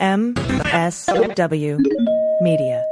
MSW Media.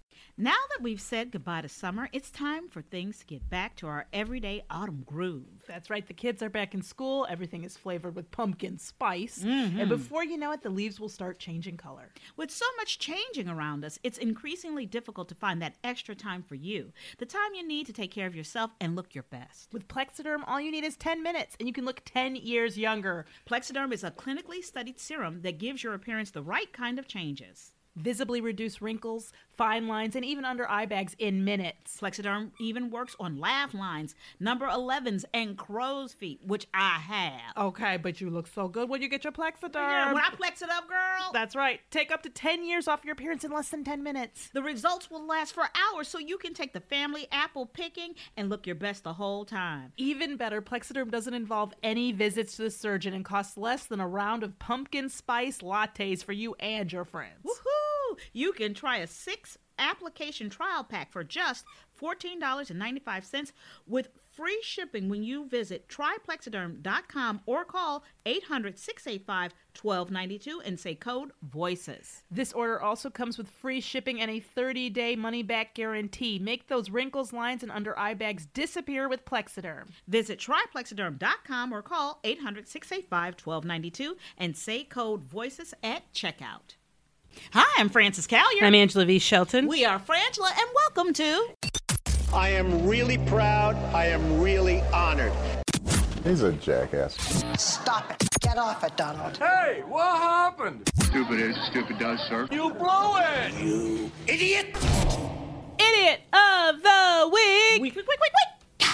Now that we've said goodbye to summer, it's time for things to get back to our everyday autumn groove. That's right. The kids are back in school. Everything is flavored with pumpkin spice. Mhm. And before you know it, the leaves will start changing color. With so much changing around us, it's increasingly difficult to find that extra time for you. The time you need to take care of yourself and look your best. With Plexiderm, all you need is 10 minutes and you can look 10 years younger. Plexiderm is a clinically studied serum that gives your appearance the right kind of changes. Visibly reduce wrinkles, fine lines, and even under eye bags in minutes. Plexiderm even works on laugh lines, number 11s, and crow's feet, which I have. Okay, but you look so good when you get your Plexiderm. Yeah, when I plex it up, girl. That's right. Take up to 10 years off your appearance in less than 10 minutes. The results will last for hours, so you can take the family apple picking and look your best the whole time. Even better, Plexiderm doesn't involve any visits to the surgeon and costs less than a round of pumpkin spice lattes for you and your friends. Woohoo! You can try a six application trial pack for just $14.95 with free shipping when you visit tryplexiderm.com or call 800 685 1292 and say code VOICES. This order also comes with free shipping and a 30 day money back guarantee. Make those wrinkles, lines, and under eye bags disappear with Plexiderm. Visit tryplexiderm.com or call 800 685 1292 and say code VOICES at checkout. Hi, I'm Frances Callier. I'm Angela V. Shelton. We are Frangela, and welcome to I am really proud. I am really honored. He's a jackass. Stop it. Get off it, Donald. Hey, what happened? Stupid is, stupid does, sir. You blew it! You idiot! Idiot of the week. Week, week, week, week, week.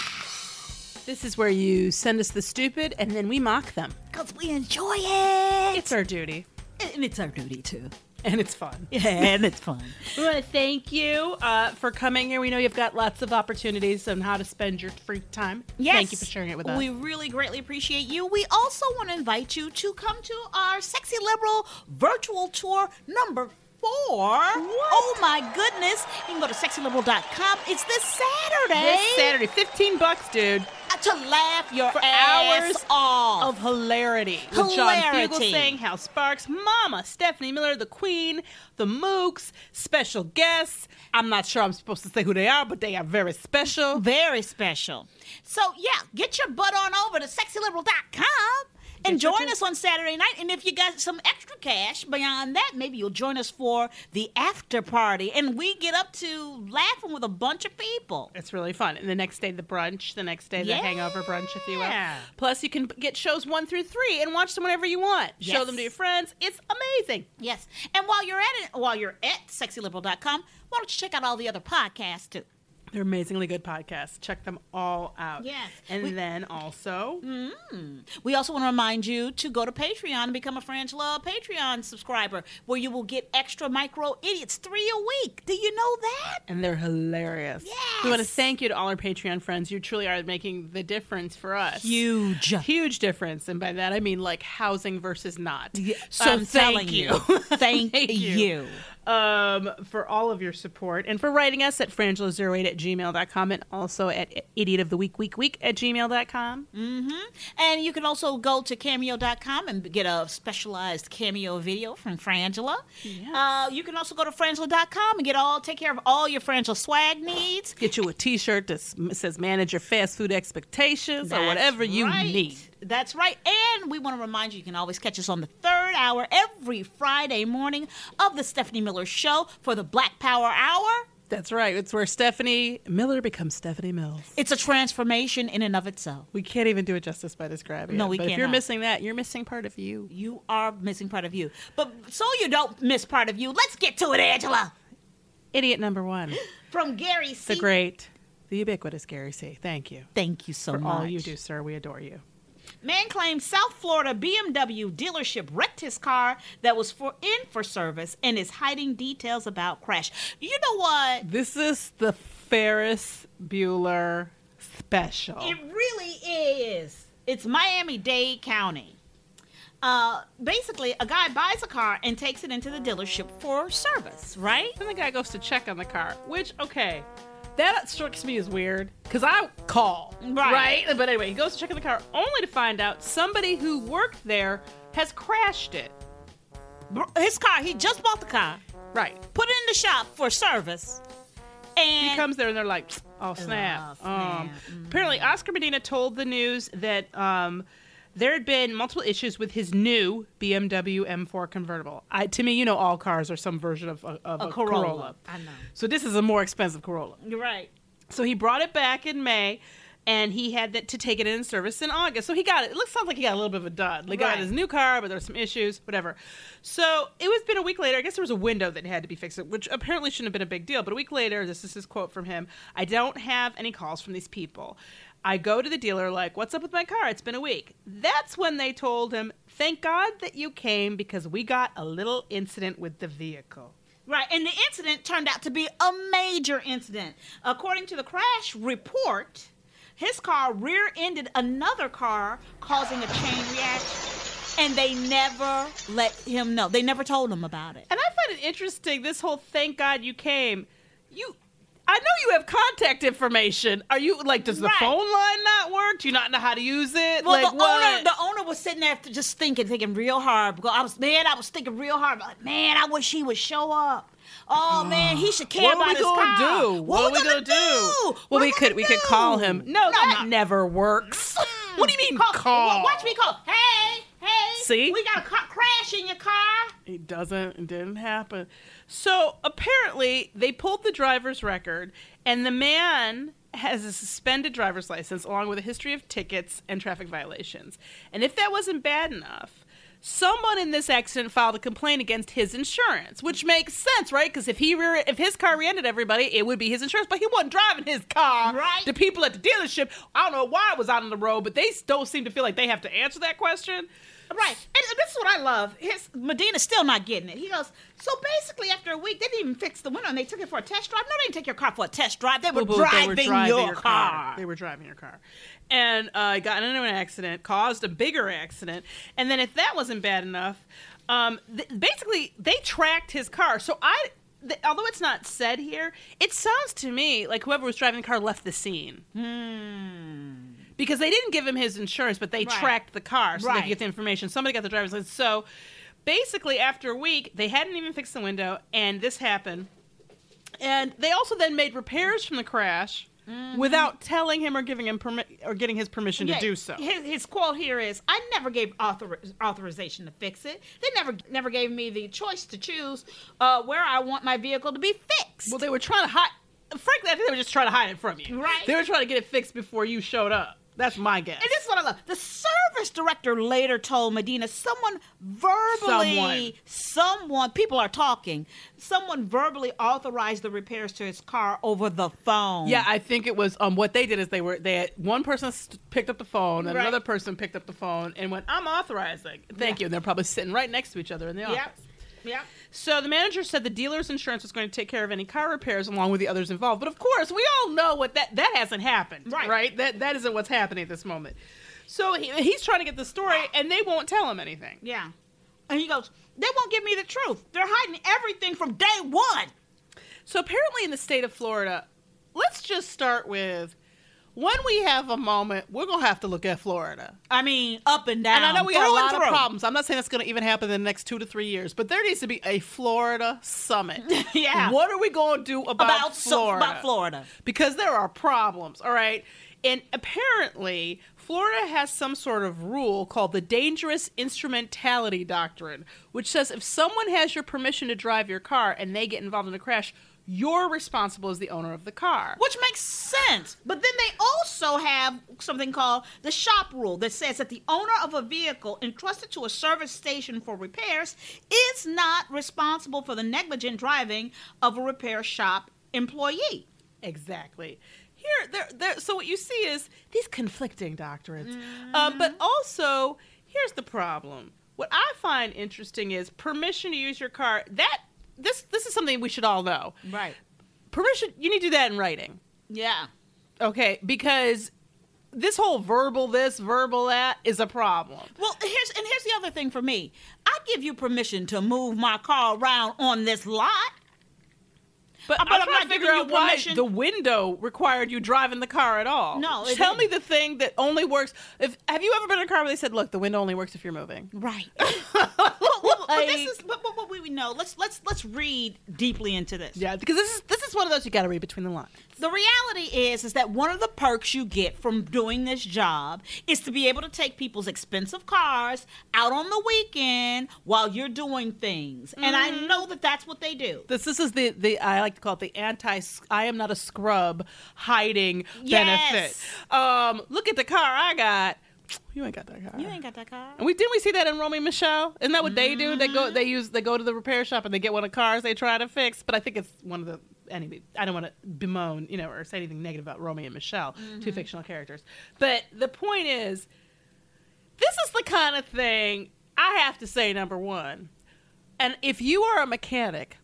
This is where you send us the stupid and then we mock them. Because we enjoy it. It's our duty. And it's our duty, too. And it's fun. Yeah, and it's fun. We want to thank you uh, for coming here. We know you've got lots of opportunities on how to spend your free time. Yes. Thank you for sharing it with us. We really greatly appreciate you. We also want to invite you to come to our Sexy Liberal virtual tour number four. What? Oh my goodness. You can go to sexyliberal.com. It's this Saturday. This Saturday, 15 bucks, dude. Uh, to laugh your For ass hours off. of hilarity. With John Hilarity. Fugelsang, Hal Sparks, Mama, Stephanie Miller, the Queen, the Mooks, special guests. I'm not sure I'm supposed to say who they are, but they are very special. Very special. So, yeah, get your butt on over to sexyliberal.com and join us on Saturday night. And if you got some extra cash beyond that, maybe you'll join us for the after party. And we get up to laughing with a bunch of people. It's really fun. And the next day, the brunch. The next day, the hangover brunch, if you will. Yeah. Plus, you can get shows one through three and watch them whenever you want. Show them to your friends. It's amazing. Yes. And while you're at it, while you're at sexyliberal.com, why don't you check out all the other podcasts too? They're amazingly good podcasts. Check them all out. Yes. And We- then also, Mm. We also want to remind you to go to Patreon and become a Frangela Patreon subscriber, where you will get extra micro idiots three a week. Do you know that? and they're hilarious. Yes. We want to thank you to all our Patreon friends. You truly are making the difference for us. Huge. Huge difference. And by that, I mean like housing versus not. so Um, telling thank you. Thank you. Um, for all of your support and for writing us at frangela08 at gmail.com and also at idiot of the week, week, week at gmail.com. hmm And you can also go to cameo.com and get a specialized cameo video from Frangela. Uh, you can also go to frangela.com and get all take care of all your Frangela swag needs. Get you a t shirt that says manage your fast food expectations or whatever you right. need. That's right. And we want to remind you you can always catch us on the third hour every Friday morning of the Stephanie Miller Show for the Black Power Hour. That's right. It's where Stephanie Miller becomes Stephanie Mills. It's a transformation in and of itself. We can't even do it justice by describing No, it. we but If you're missing that, you're missing part of you. You are missing part of you. But so you don't miss part of you, let's get to it, Angela. Idiot number one. From Gary C. The great, the ubiquitous Gary C. Thank you. Thank you so for much. all you do, sir. We adore you. Man claims South Florida BMW dealership wrecked his car that was for in for service and is hiding details about crash. You know what? This is the Ferris Bueller special. It really is. It's Miami Dade County. Uh, basically, a guy buys a car and takes it into the dealership for service, right? Then the guy goes to check on the car, which, okay, that strikes me as weird because I call. Right. But anyway, he goes to check in the car only to find out somebody who worked there has crashed it. His car, he just bought the car, Right. put it in the shop for service, and He comes there and they're like, oh, snap. Um, apparently, Oscar Medina told the news that um, there had been multiple issues with his new BMW M4 convertible. I, to me, you know, all cars are some version of, a- of A a, Corolla. Corolla. I know. So this is a more expensive Corolla. You're right. So he brought it back in May, and he had that to take it in service in August. So he got it. It looks sounds like he got a little bit of a dud. Like got his new car, but there were some issues, whatever. So it was been a week later. I guess there was a window that had to be fixed, which apparently shouldn't have been a big deal. But a week later, this is his quote from him: "I don't have any calls from these people." I go to the dealer like, "What's up with my car? It's been a week." That's when they told him, "Thank God that you came because we got a little incident with the vehicle." Right, and the incident turned out to be a major incident. According to the crash report, his car rear ended another car, causing a chain reaction. And they never let him know. They never told him about it. And I find it interesting this whole thank God you came. You I know you have contact information. Are you like does the Right. phone line not work? Do you not know how to use it? Well, like the what? owner, the owner was sitting there just thinking, thinking real hard. Because I was, man, I was thinking real hard. Like, man, I wish he would show up. Oh man, he should care what about are we his gonna car. do? What, are we gonna, do? Well, What we could we could call him. No, that never works. What do you mean Call, call? Watch me call. Hey, hey. See? we got a car crash in your car. It doesn't. It didn't happen. So apparently, they pulled the driver's record, and the man has a suspended driver's license along with a history of tickets and traffic violations. And if that wasn't bad enough, someone in this accident filed a complaint against his insurance, which makes sense, right? Because if he rear, if his car rear-ended everybody, it would be his insurance. But he wasn't driving his car. Right. The people at the dealership, I don't know why it was out on the road, but they don't seem to feel like they have to answer that question. Right. And this is what I love. His Medina's still not getting it. He goes, so basically after a week, they didn't even fix the window and they took it for a test drive. No, they didn't take your car for a test drive. They were, driving, they were driving your, car. They were driving your car. And uh, got into an accident, caused a bigger accident. And then if that wasn't bad enough, um, th- basically they tracked his car. So I, th- although it's not said here, it sounds to me like whoever was driving the car left the scene. Because they didn't give him his insurance, but they Hmm. Right. tracked the car so they Right. could get the information. Somebody got the driver's license. So basically, after a week, they hadn't even fixed the window, and this happened. And they also then made repairs from the crash without telling him or giving him permi- or getting his permission Yeah, to do so. His, his quote here is, "I never gave author- authorization to fix it. They never never gave me the choice to choose uh, where I want my vehicle to be fixed." Well, they were trying to hide. Frankly, I think they were just trying to hide it from you. Right. They were trying to get it fixed before you showed up. That's my guess. And this is what I love. The service director later told Medina someone verbally, someone, people are talking, someone verbally authorized the repairs to his car over the phone. Yeah, I think it was. Um, what they did is they were they had one person st- picked up the phone and Right. another person picked up the phone and went, "I'm authorizing." Thank Yeah. you. And they're probably sitting right next to each other in the office. Yep. So the manager said the dealer's insurance was going to take care of any car repairs along with the others involved. But of course, we all know what that that hasn't happened, Right. Right? That that isn't what's happening at this moment. So he, he's trying to get the story, and they won't tell him anything. Yeah. And he goes, they won't give me the truth. They're hiding everything from day one. So apparently, in the state of Florida, let's just start with when we have a moment, we're gonna have to look at Florida. I mean, up and down. And I know we have a lot of problems. I'm not saying it's going to even happen in the next two to three years, but there needs to be a Florida summit. Yeah. What are we going to do about, About so- Florida? about Florida. Because there are problems, all right? And apparently, Florida has some sort of rule called the dangerous instrumentality doctrine, which says if someone has your permission to drive your car and they get involved in a crash, you're responsible as the owner of the car. Which makes sense. But then they also have something called the shop rule that says that the owner of a vehicle entrusted to a service station for repairs is not responsible for the negligent driving of a repair shop employee. Exactly. Here, there, there. So what you see is these conflicting doctrines, um, but also here's the problem. What I find interesting is permission to use your car. That this this is something we should all know. Right. Permission. You need to do that in writing. Yeah. Okay, because this whole verbal this, verbal that is a problem. Well, here's and here's the other thing for me. I give you permission to move my car around on this lot. But, uh, But I'm, I'm trying not to figure you out why the window required you driving the car at all. No, it tell me didn't. the thing that only works. If have you ever been in a car where they said, "Look, the window only works if you're moving." Right. well, but this is but, but what we know. Let's let's let's read deeply into this. Yeah, because this is this is one of those you got to read between the lines. The reality is is that one of the perks you get from doing this job is to be able to take people's expensive cars out on the weekend while you're doing things. And I Mm-hmm. know that that's what they do. This this is the the I like to call it the anti I am not a scrub hiding Yes. benefit. Um, look at the car I got. You ain't got that car. You ain't got that car. And we didn't we see that in Romy Michelle? Isn't that what they do? They go they mm-hmm. use they go to the repair shop and they get one of the cars they try to fix. But I think it's one of the anyway. I don't want to bemoan you know or say anything negative about Romy and Michelle, two mm-hmm. fictional characters. But the point is, this is the kind of thing I have to say. Number one, and if you are a mechanic,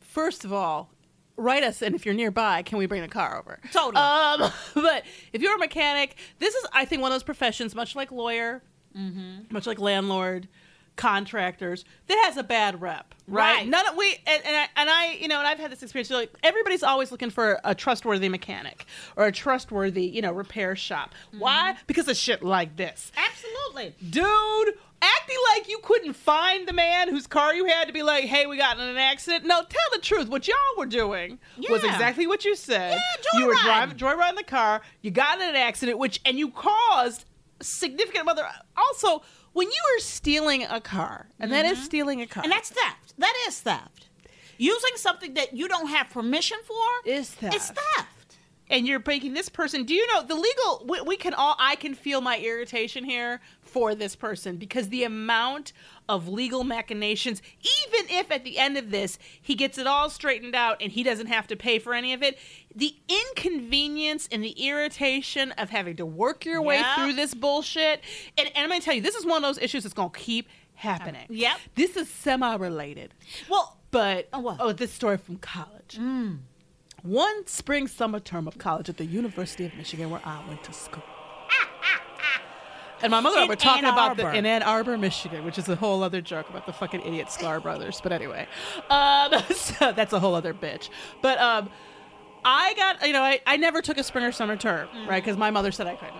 first of all. Write us, and if you're nearby, can we bring the car over? Totally. Um, but if you're a mechanic, this is, I think, one of those professions, much like lawyer, mm-hmm. much like landlord, contractors, that has a bad rep, right? Right. None of we and, and I and I, you know, and I've had this experience. Like everybody's always looking for a trustworthy mechanic or a trustworthy, you know, repair shop. Why? Because of shit like this, Absolutely. dude. Acting like you couldn't find the man whose car you had to be like, hey, we got in an accident. No, tell the truth. What y'all were doing was exactly what you said. Yeah, you were driving, joyriding the car. You got in an accident, which and you caused significant other. Also, when you are stealing a car, and that is stealing a car, Mm-hmm. And that's theft. That is theft. Using something that you don't have permission for is theft. It's theft. and you're making this person do you know the legal we, we can all i can feel my irritation here for this person because the amount of legal machinations even if at the end of this he gets it all straightened out and he doesn't have to pay for any of it the inconvenience and the irritation of having to work your way through this bullshit. And, and i'm gonna tell you this is one of those issues that's gonna keep happening. Yep. this is semi-related. Well, but Oh, what? oh this story from college. Mm. One spring summer term of college at the University of Michigan where I went to school. Ah, ah. And my mother and I were talking Ann about the in Ann Arbor, Michigan, which is a whole other joke about the fucking idiot Sklar brothers. But anyway, um, so that's a whole other bitch. But um, I got you know I, I never took a spring or summer term right because my mother said I couldn't.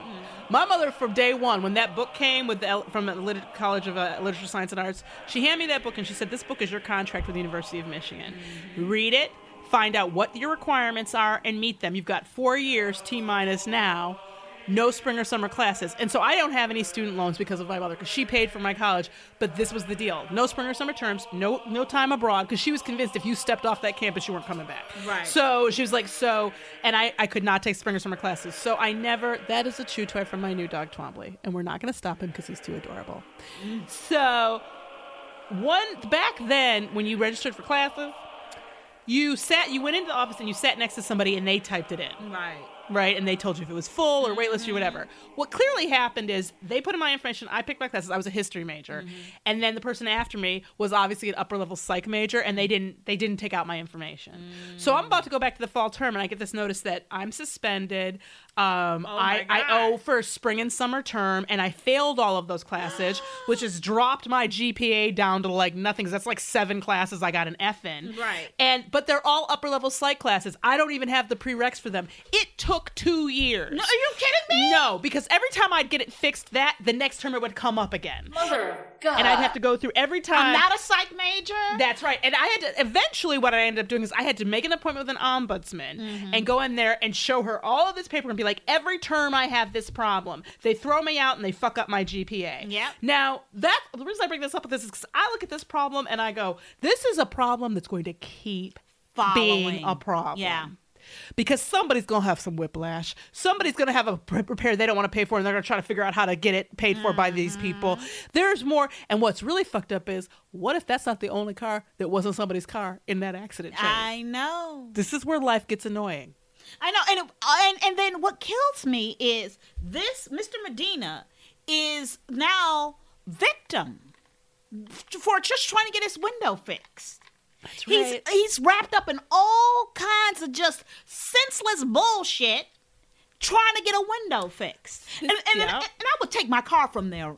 My mother from day one when that book came with the, from the Lit- College of uh, Literature, Science, and Arts, she handed me that book and she said, "This book is your contract with the University of Michigan. Read it, find out what your requirements are, and meet them. You've got four years t minus now." No spring or summer classes. And so I don't have any student loans because of my mother, because she paid for my college. But this was the deal. No spring or summer terms, no no time abroad, because she was convinced if you stepped off that campus, you weren't coming back. Right. So she was like, so, and I, I could not take spring or summer classes. So I never, that is a chew toy from my new dog, Twombly. And we're not going to stop him because he's too adorable. So, one, back then, when you registered for classes, you sat, you went into the office and you sat next to somebody and they typed it in right. Right? And they told you if it was full or waitlist or whatever. Mm-hmm. What clearly happened is they put in my information. I picked my classes. I was a history major, mm-hmm. and then the person after me was obviously an upper level psych major, and they didn't they didn't take out my information. So I'm about mm. to go back to the fall term, and I get this notice that I'm suspended. Um, I, my I God. owe for spring and summer term, and I failed all of those classes, which has dropped my GPA down to like nothing. That's like seven classes I got an F in. Right. And but they're all upper level psych classes. I don't even have the prereqs for them. It took two years. No, are you kidding me? No, because every time I'd get it fixed, that the next term it would come up again, Mother of God. and I'd have to go through every time. I'm not a psych major. That's right. And I had to eventually what I ended up doing is I had to make an appointment with an ombudsman Mm-hmm. and go in there and show her all of this paper and be like, every term I have this problem. They throw me out and they fuck up my GPA. Yeah. Now that the reason I bring this up with this is because I look at this problem and I go, this is a problem that's going to keep being Following. a problem. Yeah. Because somebody's gonna have some whiplash. Somebody's gonna have a repair they don't want to pay for, and they're gonna try to figure out how to get it paid for by these people. Mm-hmm. There's more. And what's really fucked up is, what if that's not the only car that wasn't somebody's car in that accident? I know. This is where life gets annoying. I know, and it, and and then what kills me is this: Mr. Medina is now victim for just trying to get his window fixed. He's right. he's wrapped up in all kinds of just senseless bullshit, trying to get a window fixed. And and, then- Yeah. and I would take my car from there.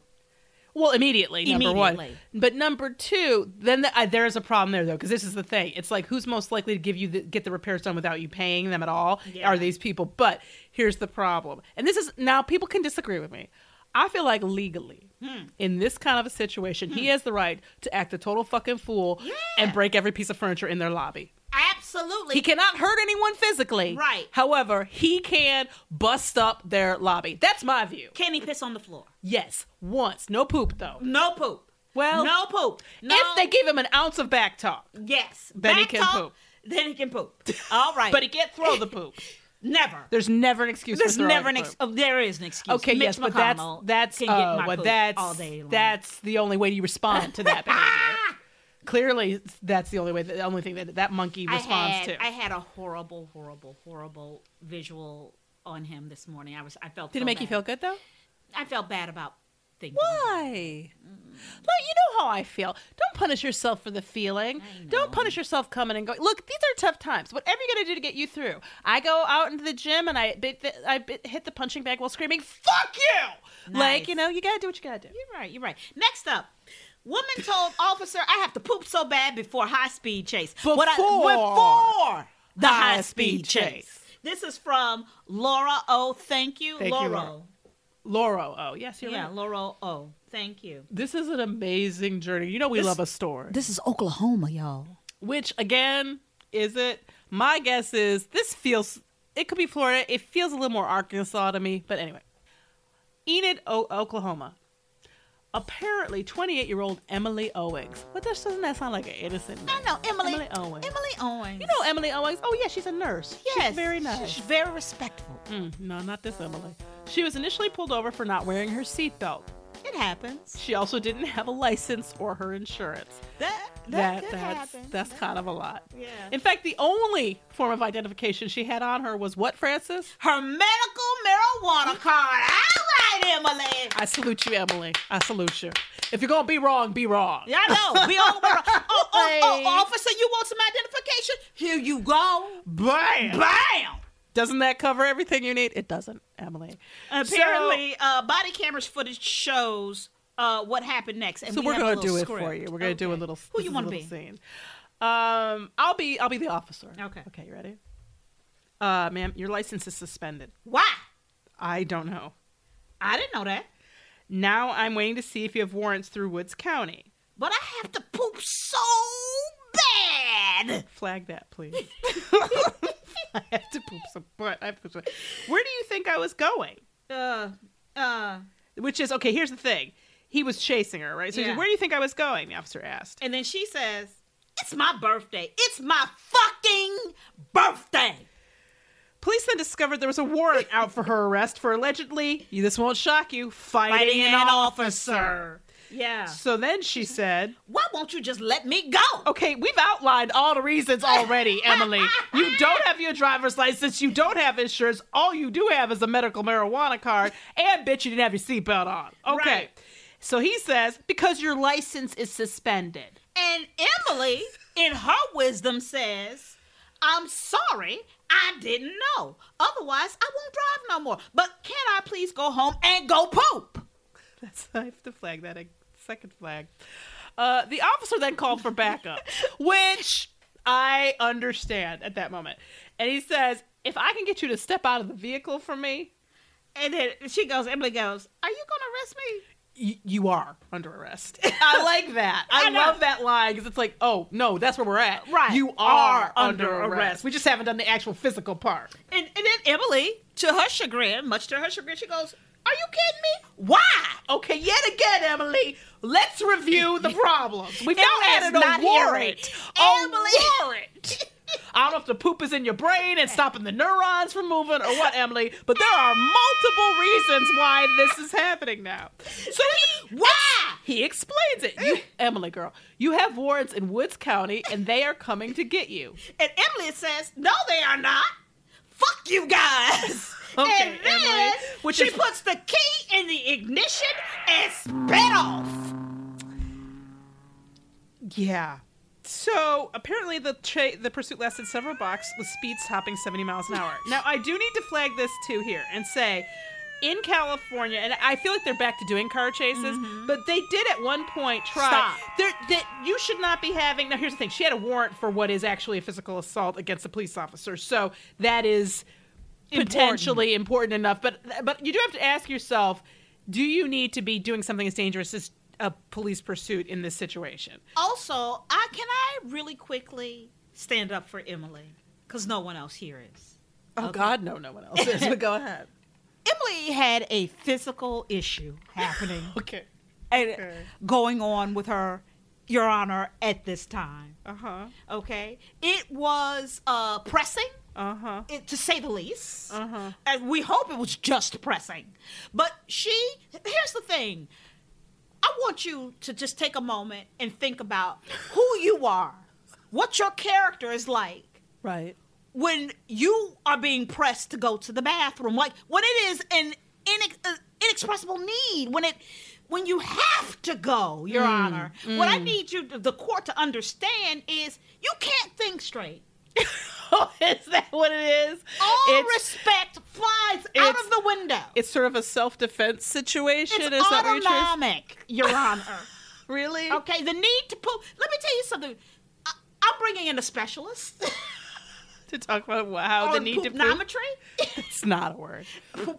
Well, immediately, number one. But number two, then the, uh, there is a problem there though, because this is the thing. It's like who's most likely to give you the, get the repairs done without you paying them at all? Yeah. Are these people? But here's the problem, and this is now people can disagree with me. I feel like legally, Hmm. in this kind of a situation, he has the right to act a total fucking fool and break every piece of furniture in their lobby. Absolutely. He cannot hurt anyone physically. Right. However, he can bust up their lobby. That's my view. Can he piss on the floor? Yes, once. No poop though. No poop. Well, no poop. No. If they give him an ounce of back talk, yes, Then he can talk, poop. Then he can poop. All right, but he can't throw the poop. never. There's never an excuse. There's never an poop. ex- oh, there is an excuse. Okay, Mitch yes, but that's McConnell that's my uh, but that's all day long. that's the only way you respond to that behavior. Clearly, that's the only way. The only thing that that monkey responds I had, to. I had a horrible, horrible, horrible visual on him this morning. I was, I felt. Did so it make you feel good though? I felt bad about thinking. Why? Mm-hmm. Look, you know how I feel. Don't punish yourself for the feeling. Don't punish yourself coming and going. Look, these are tough times. Whatever you're gonna do to get you through. I go out into the gym and I bit the, I bit, hit the punching bag while screaming, "Fuck you!" Like you know, you gotta do what you gotta do. You're right. You're right. Next up. Woman told officer, "I have to poop so bad before high speed chase." What I- Before before the high high speed speed chase. chase. This is from Laura Oh, Thank you, Thank you, Laura. Laura. Laura, oh yes, you're yeah, right. Laura O. Thank you. This is an amazing journey. You know we This- love a story. This is Oklahoma, y'all. Which again, is it? My guess is this feels. It could be Florida. It feels a little more Arkansas to me. But anyway, Enid, o- Oklahoma. Apparently 28 year old Emily Owings. What does, doesn't that sound like an innocent name? I know Emily. Emily Owings. Emily Owings. You know Emily Owings? Oh, yeah, she's a nurse. Yes, She's very nice. She's very respectful. Mm, no, not this Emily. She was initially pulled over for not wearing her seatbelt. It happens. She also didn't have a license or her insurance. That that, could that's happen. that's kind of a lot. Yeah. In fact, the only form of identification she had on her was what, Frances? Her medical marijuana card. Emily. I salute you, Emily. I salute you. If you're gonna be wrong, be wrong. Yeah, I know. We all were. Oh, oh, oh, officer, you want some identification? Here you go. Bam! Bam. Doesn't that cover everything you need? It doesn't, Emily. Apparently, uh, body cameras footage shows uh, what happened next. So we we're gonna do it script. for you. We're gonna do a little. Who you want to be? Scene. Um, I'll be I'll be the officer. Okay. Okay, you ready? Uh, ma'am, your license is suspended. Why? I don't know. I didn't know that. Now I'm waiting to see if you have warrants through Woods County. But I have to poop so bad. Flag that, please. I have to poop some butt. I have to poop some. Where do you think I was going? Uh, uh. Which is okay. Here's the thing. He was chasing her, right? So he said, where do you think I was going? The officer asked. And then she says, "It's my birthday. It's my fucking birthday." Police then discovered there was a warrant out for her arrest for allegedly, this won't shock you, fighting, Fighting an, an officer. Yeah. So then she said, Why won't you just let me go? Okay, we've outlined all the reasons already, Emily. You don't have your driver's license, you don't have insurance, all you do have is a medical marijuana card, and bitch, you didn't have your seatbelt on. Okay. Right. So he says, because your license is suspended. And Emily, in her wisdom, says, I'm sorry, I didn't know. Otherwise, I won't drive no more. But can I please go home and go poop? That's I have to flag that a second flag. Uh, the officer then called for backup, which I understand at that moment. And he says, "If I can get you to step out of the vehicle for me, And then she goes, Emily goes, Are you going to arrest me? Y- you are under arrest." I like that. I, I love that line because it's like, "Oh no, that's where we're at. Right. You Are are, under under arrest. arrest. We just haven't done the actual physical part." And, and then Emily, to her chagrin, much to her chagrin, she goes, Are you kidding me? Why? Okay, yet again, Emily. Let's review the problems. We've now added a warrant. A Emily. warrant. I don't know if the poop is in your brain and stopping the neurons from moving or what, Emily, but there are multiple reasons why this is happening now. So he, Why? he explains it. You, Emily, girl, you have warrants in Woods County and they are coming to get you. And Emily says, No, they are not. Fuck you guys. Okay, and then Emily, which she is- puts the key in the ignition and sped off. Yeah. So apparently the cha- the pursuit lasted several blocks with speeds topping 70 miles an hour. Now I do need to flag this too here and say in California, and I feel like they're back to doing car chases, mm-hmm. but they did at one point try. Stop. That you should not be having. Now here's the thing: she had a warrant for what is actually a physical assault against a police officer, so that is potentially important enough. But but you do have to ask yourself: Do you need to be doing something as dangerous as a police pursuit in this situation? Also, I can I really quickly stand up for Emily because no one else here is. Oh God, no, no one else is. But go ahead. Emily had a physical issue happening Okay. and Okay. going on with her, Your Honor, at this time. Uh huh. Okay, it was uh, pressing. Uh huh. it, to say the least. Uh-huh. And we hope it was just pressing. But she, here's the thing. I want you to just take a moment and think about who you are, what your character is like Right. when you are being pressed to go to the bathroom, like when it is an inex- uh, inexpressible need, when it when you have to go, Your Mm, Honor. What I need you, the court, to understand is you can't think straight. Oh, is that what it is? All it's, respect flies out of the window. it's sort of a self-defense situation. It's is that what you're trying autonomic, Your Honor. Really? Okay, the need to pull. Let me tell you something. I, I'm bringing in a specialist To talk about how oh, the need to poop. It's not a word.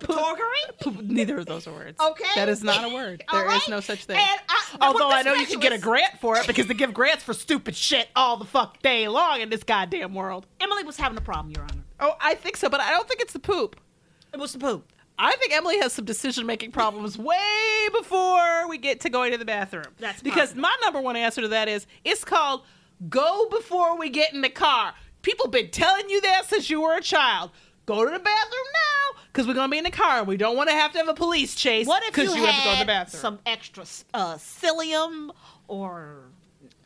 Poop, neither of those are words. Okay. That is not a word. There is right? no such thing. And uh, I- Although I know you can get a grant for it because they give grants for stupid shit all the fuck day long in this goddamn world. Emily was having a problem, Your Honor. Oh, I think so, but I don't think it's the poop. It was the poop. I think Emily has some decision making problems way before we get to going to the bathroom. That's because possible. my number one answer to that is it's called go before we get in the car. People been telling you that since you were a child. Go to the bathroom now because we're gonna be in the car and we don't want to have to have a police chase. What if because you, you, had have to go to the bathroom? some extra uh, psyllium or,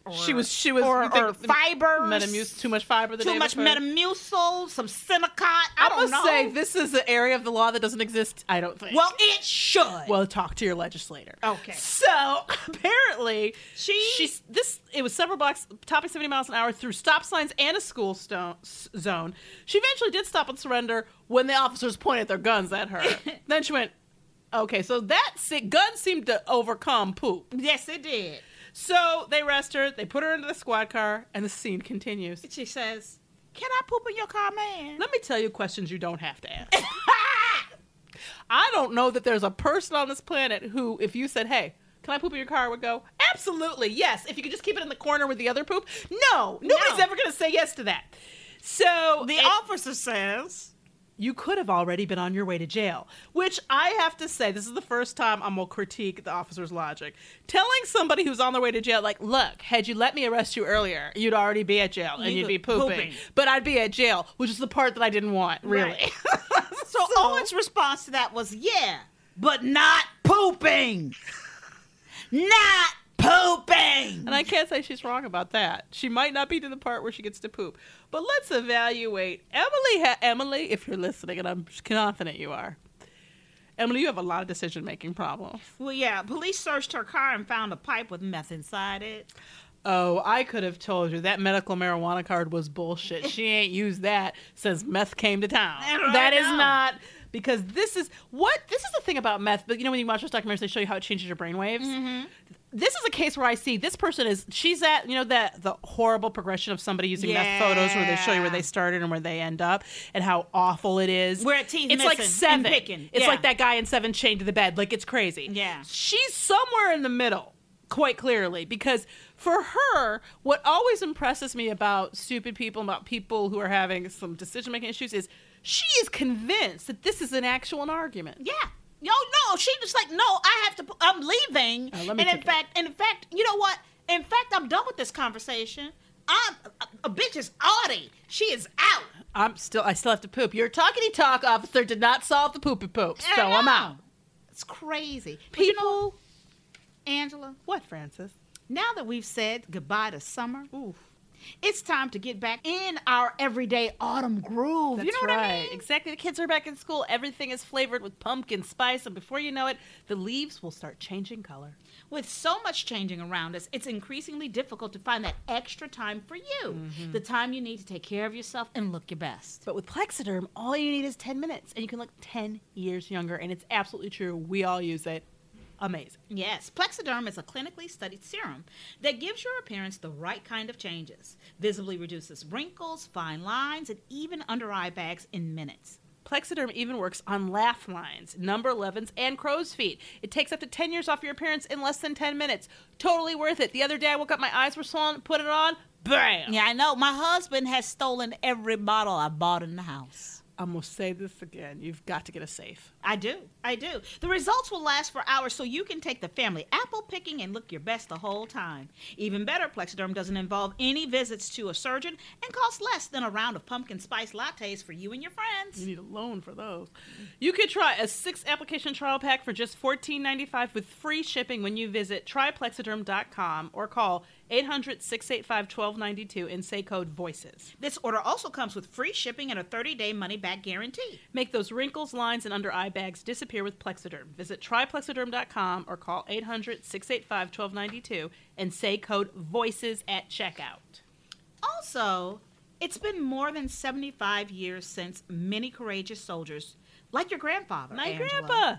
or she was she was or, or fibers, Metamucil too much fiber too much before? Metamucil, some Senokot. I I don't must know. say this is an area of the law that doesn't exist. I don't think. well, it should. well, talk to your legislator. okay. So apparently, She- she's this. It was several blocks, topping seventy miles an hour through stop signs and a school stone, zone. She eventually did stop and surrender when the officers pointed their guns at her. then she went, "Okay, so that gun seemed to overcome poop." Yes, it did. So they arrest her. They put her into the squad car, and the scene continues. She says, "Can I poop in your car, man?" Let me tell you questions you don't have to ask. I don't know that there's a person on this planet who, if you said, "Hey, can I poop in your car?" would go, "Absolutely, yes." If you could just keep it in the corner with the other poop, no, nobody's No. ever going to say yes to that. So The it- officer says, you could have already been on your way to jail. Which I have to say, this is the first time I'm gonna critique the officer's logic. Telling somebody who's on their way to jail, like, look, had you let me arrest you earlier, you'd already be at jail and You you'd be pooping. pooping. But I'd be at jail, which is the part that I didn't want, really. Right. So, Owings' response to that was, "Yeah, but not pooping, not pooping." And I can't say she's wrong about that. She might not be to the part where she gets to poop. But let's evaluate Emily. Ha- Emily, if you're listening, and I'm confident you are. Emily, you have a lot of decision making problems. Well, yeah, police searched her car and found a pipe with meth inside it. Oh, I could have told you that medical marijuana card was bullshit. She ain't used that since meth came to town. I That is know. not because this is what this is the thing about meth. But you know when you watch those documentaries, they show you how it changes your brainwaves. Mm-hmm. This is a case where I see this person is she's at you know that the horrible progression of somebody using meth photos where they show you where they started and where they end up and how awful it is. Where teeth it's like seven. and picking. It's Yeah. like that guy in Seven chained to the bed. Like it's crazy. Yeah. She's somewhere in the middle, quite clearly, because for her, what always impresses me about stupid people, about people who are having some decision making issues, is she is convinced that this is an actual argument. Yeah. No, no, she just like, no, I have to. I'm leaving. Uh, let and in take it. fact, in fact, you know what? In fact, I'm done with this conversation. I'm a, a bitch is Audi. She is out. I'm still, I still have to poop. Your talkity talk officer did not solve the poopy poop, so I'm out. It's crazy. But you know, People, Angela, what, Frances? now that we've said goodbye to summer, it's time to get back in our everyday autumn groove. That's you know what right. I mean? Exactly. The kids are back in school. Everything is flavored with pumpkin spice, and before you know it, the leaves will start changing color. With so much changing around us, it's increasingly difficult to find that extra time for you. Mm-hmm. The time you need to take care of yourself and look your best. But with Plexiderm, all you need is 10 minutes, and you can look 10 years younger. And it's absolutely true. We all use it. Amazing. Yes, Plexiderm is a clinically studied serum that gives your appearance the right kind of changes. Visibly reduces wrinkles, fine lines, and even under eye bags in minutes. Plexiderm even works on laugh lines, number 11s, and crow's feet. It takes up to 10 years off your appearance in less than 10 minutes. Totally worth it. The other day I woke up, my eyes were swollen, put it on, bam! Yeah, I know. My husband has stolen every bottle I bought in the house. I'm going to say this again. You've got to get a safe. I do. I do. The results will last for hours so you can take the family apple picking and look your best the whole time. Even better, Plexiderm doesn't involve any visits to a surgeon and costs less than a round of pumpkin spice lattes for you and your friends. You need a loan for those. You could try a six application trial pack for just $14.95 with free shipping when you visit tryplexiderm.com or call 800 685 1292 and say code VOICES. This order also comes with free shipping and a 30 day money back guarantee. Make those wrinkles, lines, and under eye bags disappear with Plexiderm. Visit tryplexiderm.com or call 800 685 1292 and say code VOICES at checkout. Also, it's been more than 75 years since many courageous soldiers, like your grandfather, My Angela, grandpa!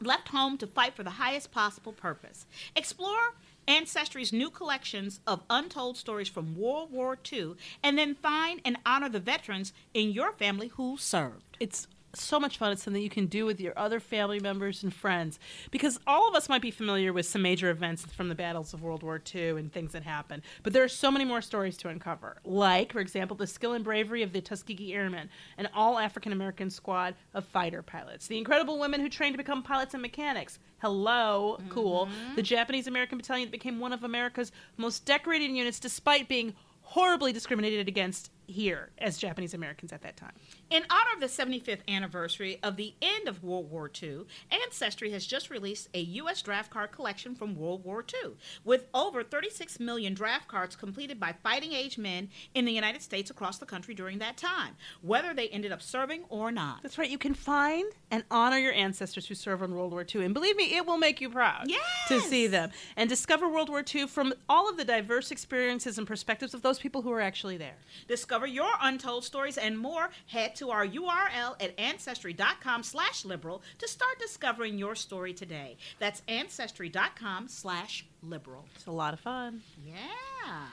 left home to fight for the highest possible purpose. Explore Ancestry's new collections of untold stories from World War II and then find and honor the veterans in your family who served. It's so much fun. It's something you can do with your other family members and friends because all of us might be familiar with some major events from the battles of World War II and things that happened, but there are so many more stories to uncover. Like, for example, the skill and bravery of the Tuskegee Airmen, an all African American squad of fighter pilots, the incredible women who trained to become pilots and mechanics. Hello, cool. The mm-hmm. Japanese American battalion became one of America's most decorated units despite being horribly discriminated against here as Japanese Americans at that time. In honor of the 75th anniversary of the end of World War II, Ancestry has just released a U.S. draft card collection from World War II, with over 36 million draft cards completed by fighting age men in the United States across the country during that time, whether they ended up serving or not. That's right. You can find and honor your ancestors who served in World War II. And believe me, it will make you proud yes! to see them and discover World War II from all of the diverse experiences and perspectives of those people who were actually there. Discover your untold stories and more. Head to our URL at ancestry.com slash liberal to start discovering your story today. That's ancestry.com slash liberal. It's a lot of fun. Yeah.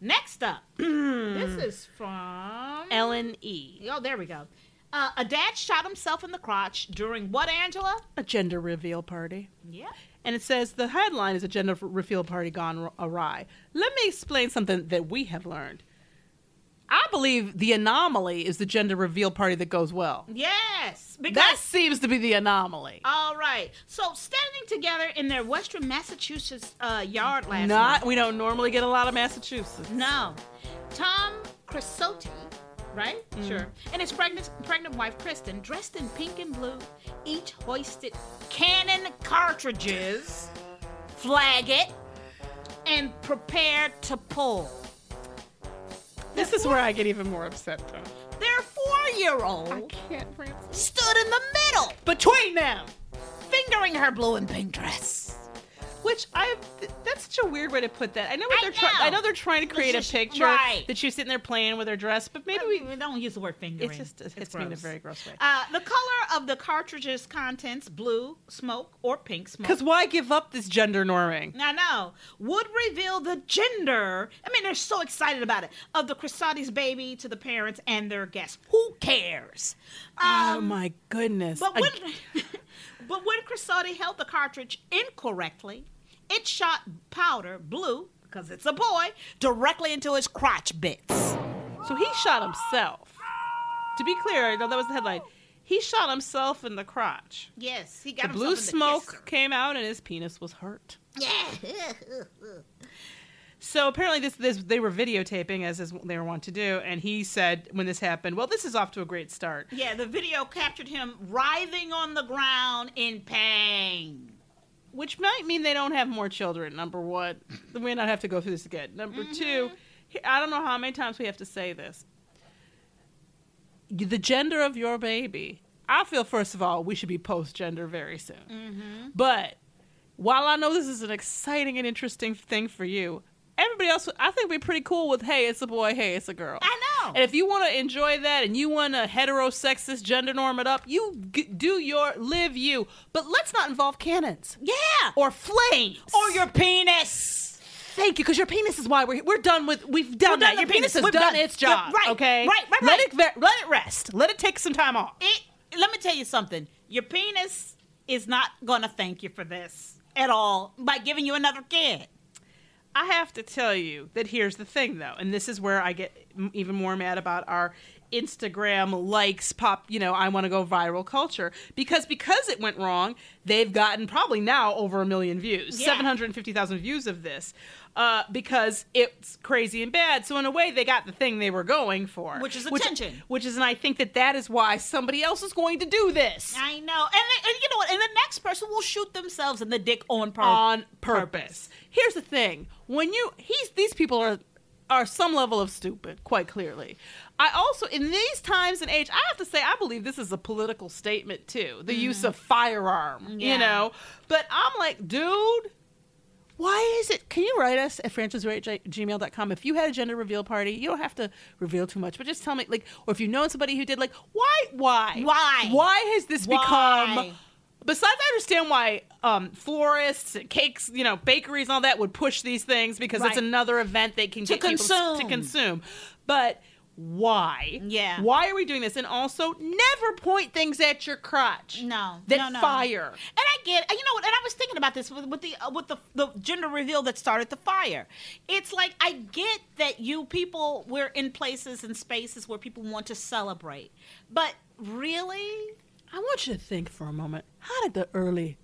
Next up, this is from Ellen E. Oh, there we go. Uh, a dad shot himself in the crotch during what, Angela? A gender reveal party. Yeah. And it says the headline is a gender reveal party gone awry. Let me explain something that we have learned. I believe the anomaly is the gender reveal party that goes well. Yes. that seems to be the anomaly. All right. So standing together in their Western Massachusetts uh, yard last night. Not, night. we don't normally get a lot of Massachusetts. No. Tom Crisotti, right? Mm. Sure. And his pregnant pregnant wife Kristen, dressed in pink and blue, each hoisted cannon cartridges, flag it, and prepared to pull. This is where I get even more upset, though. Their four-year-old I can't, Frances. stood in the middle, Between them! fingering her blue and pink dress. Which I that's such a weird way to put that. I know what I they're trying. I know they're trying to create just- a picture right. that she's sitting there playing with her dress, but maybe we. we don't use the word fingering. It's just it's, It's me in a very gross way. Uh, the color of the cartridge's contents, blue, smoke, or pink smoke. Because why give up this gender norming? I know. Would reveal the gender. I mean, they're so excited about it. Of the Crisati's baby to the parents and their guests. Who cares? oh Um, my goodness! But when, but when held the cartridge incorrectly, it shot powder, blue, because it's a boy, directly into his crotch bits. so he shot himself. To be clear, I know that was the headline. He shot himself in the crotch. Yes, he got The himself blue in the smoke kisser. came out, and his penis was hurt. Yeah. So apparently, this, this they were videotaping as is, they were wont to do, and he said when this happened, "Well, this is off to a great start." Yeah, the video captured him writhing on the ground in pain. Which might mean they don't have more children. Number one, we may not have to go through this again. Number mm-hmm. two, I don't know how many times we have to say this. The gender of your baby. I feel first of all we should be post gender very soon. Mm-hmm. But while I know this is an exciting and interesting thing for you, everybody else I think would be pretty cool with hey it's a boy, hey it's a girl. I know. And if you want to enjoy that and you want to heterosexist gender norm it up, you g- do your live you. But let's not involve cannons Yeah. or flames Or your penis. Thank you, because your penis is why we're we're done with we've done We're that. your penis penis. has done, done- its job. right, okay, right, right, Let right. it let it rest. Let it take some time off. It, let me tell you something. Your penis is not going to thank you for this at all by giving you another kid. I have to tell you that here's the thing, though, and this is where I get even more mad about our Instagram likes pop. You know, I want to go viral culture because because it went wrong, they've gotten probably now over a million views, Yeah. seven hundred and fifty thousand views of this, uh, because it's crazy and bad. So in a way, they got the thing they were going for, Which is attention. Which, is, and I think that that is why somebody else is going to do this. I know. And, they, and you know what? And the next person will shoot themselves in the dick on purpose. on purpose. Here's the thing: when you he's these people are are some level of stupid, quite clearly. I also in these times and age, I have to say I believe this is a political statement too. The use of firearm, Yeah. you know. But I'm like, dude. Why is it? Can you write us at francesray@gmail.com if you had a gender reveal party? You don't have to reveal too much, but just tell me, like, or if you know somebody who did, like, why, why, Why? why has this Why? become besides i understand why um, florists and cakes you know bakeries and all that would push these things because it's another event they can To get people to consume but why? Yeah. Why are we doing this? And also, never point things at your crotch. No, That no, no. fire. And I get, you know what? And I was thinking about this with, with the uh, with the the gender reveal that started the fire. It's like I get that you people we're in places and spaces where people want to celebrate, but really, I want you to think for a moment. How did the early,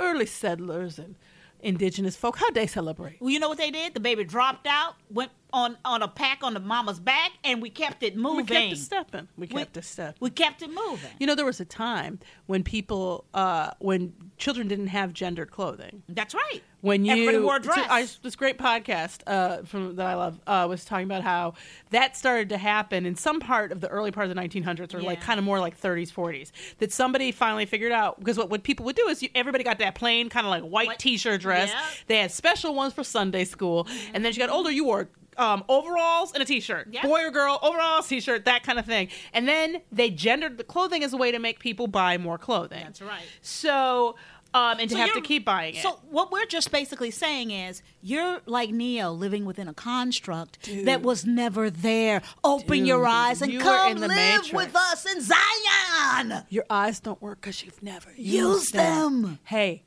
early settlers and indigenous folk, how they celebrate? well, you know what they did? The baby dropped out, went on on a pack on the mama's back, and we kept it moving. We kept it stepping. We We- kept it stepping. We kept it moving. You know, there was a time when people, uh, when children didn't have gendered clothing. That's right. When you, Everybody wore a so dress. I, this great podcast uh, from that I love uh, was talking about how that started to happen in some part of the early part of the 1900s, or like kind of more like 30s, 40s. That somebody finally figured out because what, what people would do is you, everybody got that plain kind of like white t-shirt dress. Yeah. They had special ones for Sunday school, and then as you got older, you wore um, overalls and a t-shirt. Yeah. Boy or girl, overalls, t-shirt, that kind of thing. And then they gendered the clothing as a way to make people buy more clothing. That's right. So, um, and to So have to keep buying it. So what we're just basically saying is you're like Neo living within a construct that was never there. Open Dude, your eyes and you come in the live Matrix. with us in Zion. Your eyes don't work because you've never Use used them. Hey,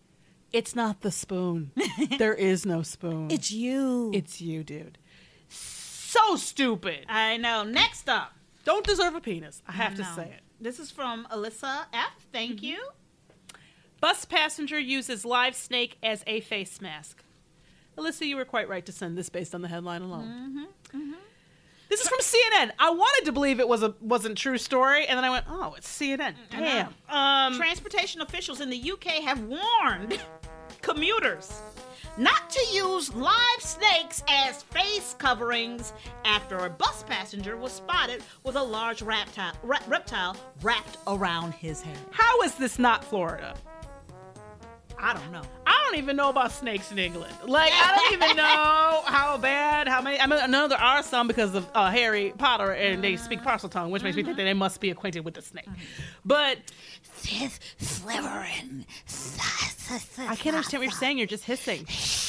it's not the spoon. there is no spoon. It's you. It's you, dude. So stupid. I know. Next up. Don't deserve a penis. I have to say it. This is from Alyssa F. Thank Mm-hmm. you. Bus passenger uses live snake as a face mask. Alyssa, you were quite right to send this based on the headline alone. Mm-hmm. This is from CNN. I wanted to believe it was a wasn't true story, and then I went, "Oh, it's CNN." Damn. Um, Transportation officials in the UK have warned commuters not to use live snakes as face coverings after a bus passenger was spotted with a large reptile, re- reptile wrapped around his head. how is this not Florida? I don't know. I don't even know about snakes in England. Like, I don't even know how bad, how many. I mean, I know there are some because of uh, Harry Potter and they speak Parseltongue, which makes me think that they must be acquainted with the snake. But Slithering. I can't understand what you're saying. You're just hissing.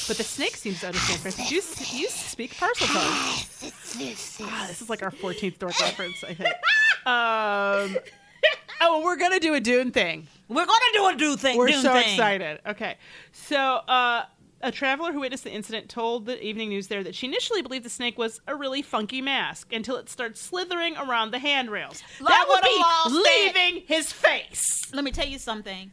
But the snake seems to understand. Instance, you, you speak Parseltongue. Ah, this is like our 14th dork reference, I think. Um, oh, we're going to do a Dune thing. We're gonna do a do thing. We're so thing. excited. Okay. So, uh, a traveler who witnessed the incident told the evening news there that she initially believed the snake was a really funky mask until it started slithering around the handrails. Like that would what a lost be leaving his face. Let me tell you something.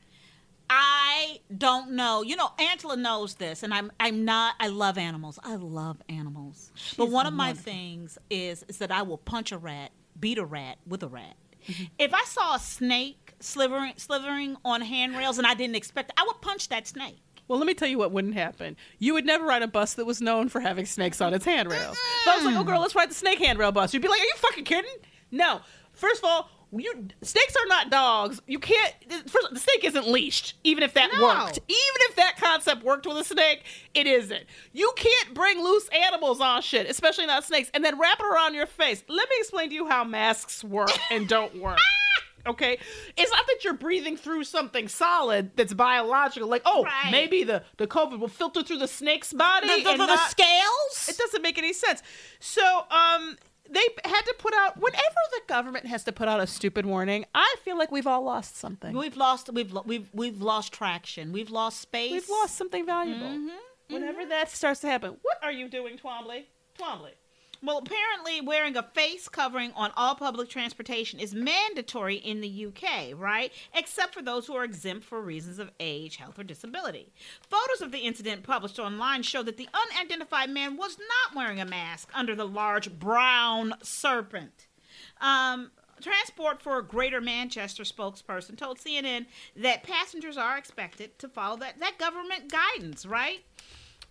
I don't know. You know, Angela knows this, and I'm I'm not. I love animals. I love animals. but one of my things is is that I will punch a rat, beat a rat with a rat. Mm-hmm. If I saw a snake slithering slithering on handrails and I didn't expect, it, I would punch that snake. Well, let me tell you what wouldn't happen. You would never ride a bus that was known for having snakes on its handrails. If I was like, oh, girl, let's ride the snake handrail bus, you'd be like, are you fucking kidding? No. First of all, you snakes are not dogs. You can't. First, the snake isn't leashed. Even if that No. worked, even if that concept worked with a snake, it isn't. You can't bring loose animals on shit, especially not snakes, and then wrap it around your face. Let me explain to you how masks work and don't work. Okay, it's not that you're breathing through something solid that's biological. Like, oh, Right. maybe the the COVID will filter through the snake's body. The, the- and the not- scales. It doesn't make any sense. So, um, they had to put out whenever the government has to put out a stupid warning. I feel like we've all lost something. We've lost. We've we've we've lost traction. We've lost space. We've lost something valuable. Mm-hmm. Whenever that starts to happen, what are you doing, Twombly? Twombly. Well, apparently, wearing a face covering on all public transportation is mandatory in the UK, right? Except for those who are exempt for reasons of age, health, or disability. Photos of the incident published online show that the unidentified man was not wearing a mask under the large brown serpent. Um, Transport for Greater Manchester spokesperson told CNN that passengers are expected to follow that, that government guidance, right?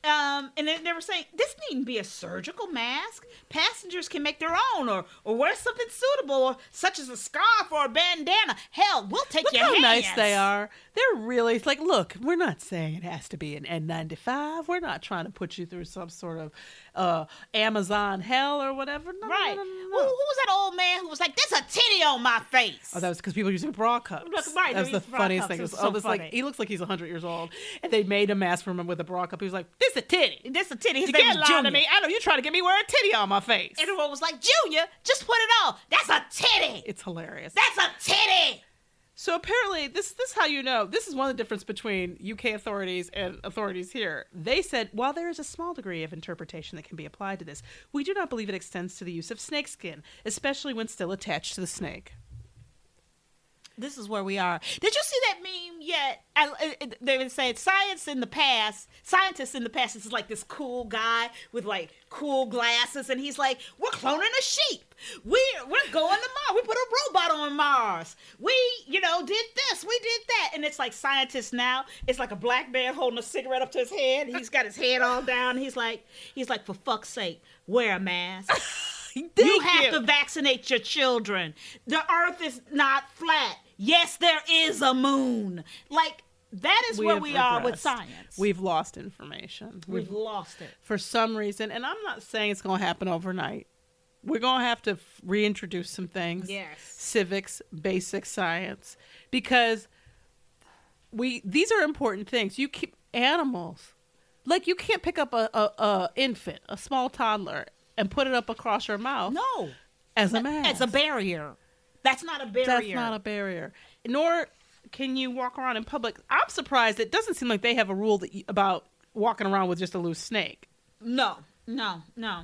Um, and they, were saying this needn't be a surgical mask. Passengers can make their own, or or wear something suitable, or such as a scarf or a bandana. Hell, we'll take Look your how hands. nice they are. They're really like, look, we're not saying it has to be an N95. We're not trying to put you through some sort of uh, Amazon hell or whatever. No, right. No, no, Who, who was that old man who was like, "There's a titty on my face"? Oh, that was because people using bra cups. Right, That was the funniest thing. It was, oh, so funny. like he looks like he's 100 years old, and they made a mask for him with a bra cup. He was like, "This a titty. This a titty. His you can't lie to me. I know you're trying to get me wearing a titty on my face." And everyone was like, "Junior, just put it on. That's a titty. It's hilarious. That's a titty." So apparently, this this is how you know. This is one of the difference between UK authorities and authorities here. They said while there is a small degree of interpretation that can be applied to this, we do not believe it extends to the use of snakeskin, especially when still attached to the snake. This is where we are. Did you see that meme yet? I, it- they would say science in the past, scientists in the past. This is like this cool guy with like cool glasses, and he's like, "We're cloning a sheep. We we're going to Mars. We put a robot on Mars. We you know did this. We did that." And it's like scientists now. It's like a black man holding a cigarette up to his head. He's got his head all down. He's like, he's like, for fuck's sake, wear a mask. you have you. to vaccinate your children. The earth is not flat. Yes, there is a moon. Like that is where have we are with science. We've lost information. We've lost it. for some reason, and I'm not saying it's going to happen overnight. We're going to have to f- reintroduce some things. Yes. Civics, basic science, because we these are important things. You keep animals, like you can't pick up a, a, a infant, a small toddler, and put it up across your mouth. No, as a mask. as a barrier. That's not a barrier. That's not a barrier. Nor can you walk around in public. I'm surprised. It doesn't seem like they have a rule that you, about walking around with just a loose snake. No, no, no.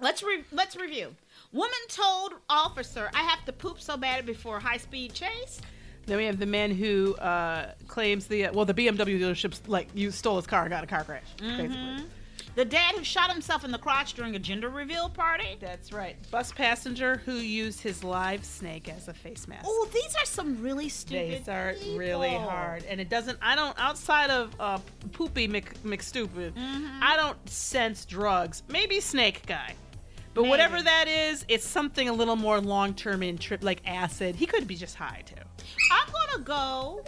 Let's re- let's review. Woman told officer, "I have to poop so bad before high speed chase." Then we have the man who uh, claims the well, the BMW dealership's like you stole his car, and got a car crash. Basically, The dad who shot himself in the crotch during a gender reveal party. that's right. Bus passenger who used his live snake as a face mask. Oh, these are some really stupid. These are really hard, and it doesn't. I don't. Outside of uh, poopy Mc, McStupid, I don't sense drugs. Maybe snake guy, but whatever that is, it's something a little more long term in trip, like acid. He could be just high too. I'm gonna go.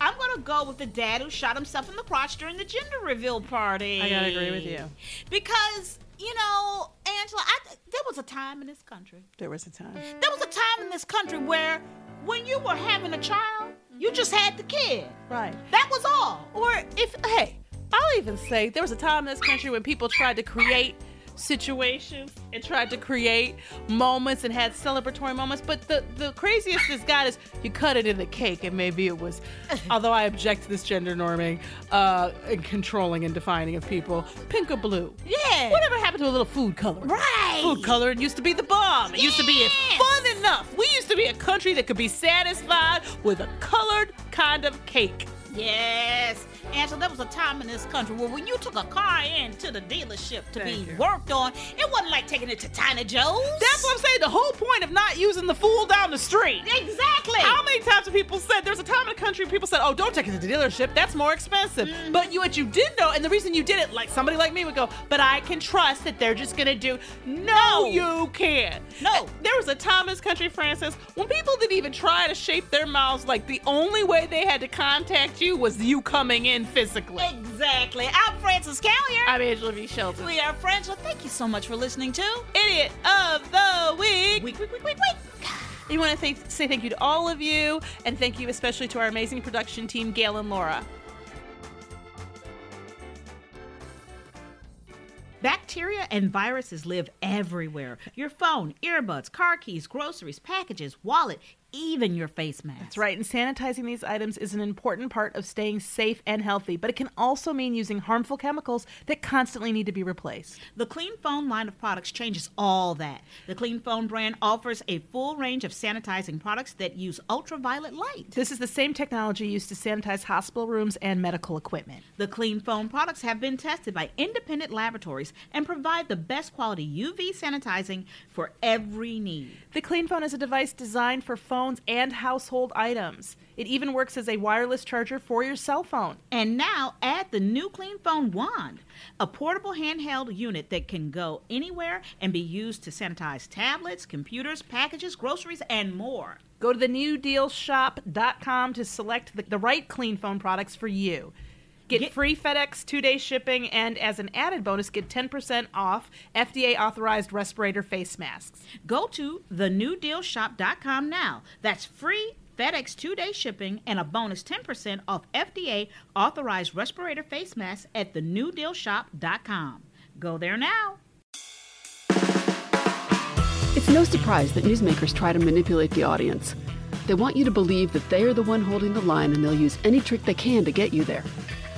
I'm gonna go with the dad who shot himself in the crotch during the gender reveal party. I gotta agree with you. Because you know, Angela, I, there was a time in this country. There was a time. There was a time in this country where, when you were having a child, you just had the kid. Right. That was all. Or if hey, I'll even say there was a time in this country when people tried to create situations and tried to create moments and had celebratory moments. But the the craziest this got is you cut it in the cake, and maybe it was. although I object to this gender norming, uh, and controlling and defining of people, pink or blue. Yeah. Whatever happened to a little food color? Right. Food coloring used to be the bomb. It used to be fun enough. We used to be a country that could be satisfied with a colored kind of cake. Yes. Angela, there was a time in this country where when you took a car in to the dealership to Thank be you. worked on, it wasn't like taking it to Tiny Joe's. That's what I'm saying. The whole point of not using the fool down the street. Exactly. How many times have people said there's a time in the country people said, "Oh, don't take it to the dealership. That's more expensive." Mm-hmm. But you, what you did know, and the reason you did it, like somebody like me would go, "But I can trust that they're just gonna do." No, you can't. No. There was a time in this country, Frances, when people didn't even try to shape their mouths. Like the only way they had to contact you was you coming in physically. Exactly. I'm Frances Callier. I'm Angela V. Shelton. we are friends. Well, thank you so much for listening to Idiot of the week. Week, week, week, week, week. We want to thank, say thank you to all of you, and thank you especially to our amazing production team, Gail and Laura. Bacteria and viruses live everywhere. Your phone, earbuds, car keys, groceries, packages, wallet, even your face mask. That's right, and sanitizing these items is an important part of staying safe and healthy, but it can also mean using harmful chemicals that constantly need to be replaced. The Clean Phone line of products changes all that. The Clean Phone brand offers a full range of sanitizing products that use ultraviolet light. This is the same technology used to sanitize hospital rooms and medical equipment. The Clean Phone products have been tested by independent laboratories and provide the best quality UV sanitizing for every need. The Clean Phone is a device designed for phones and household items. It even works as a wireless charger for your cell phone. And now add the new Clean Phone Wand, a portable handheld unit that can go anywhere and be used to sanitize tablets, computers, packages, groceries, and more. Go to the newdealshop.com to select the, the right clean phone products for you. Get, free FedEx two day shipping, and as an added bonus, get 10% off FDA authorized respirator face masks. Go to thenewdealshop.com now. That's free FedEx two day shipping and a bonus 10% off FDA authorized respirator face masks at thenewdealshop.com. Go there now. It's no surprise that newsmakers try to manipulate the audience. They want you to believe that they are the one holding the line and they'll use any trick they can to get you there.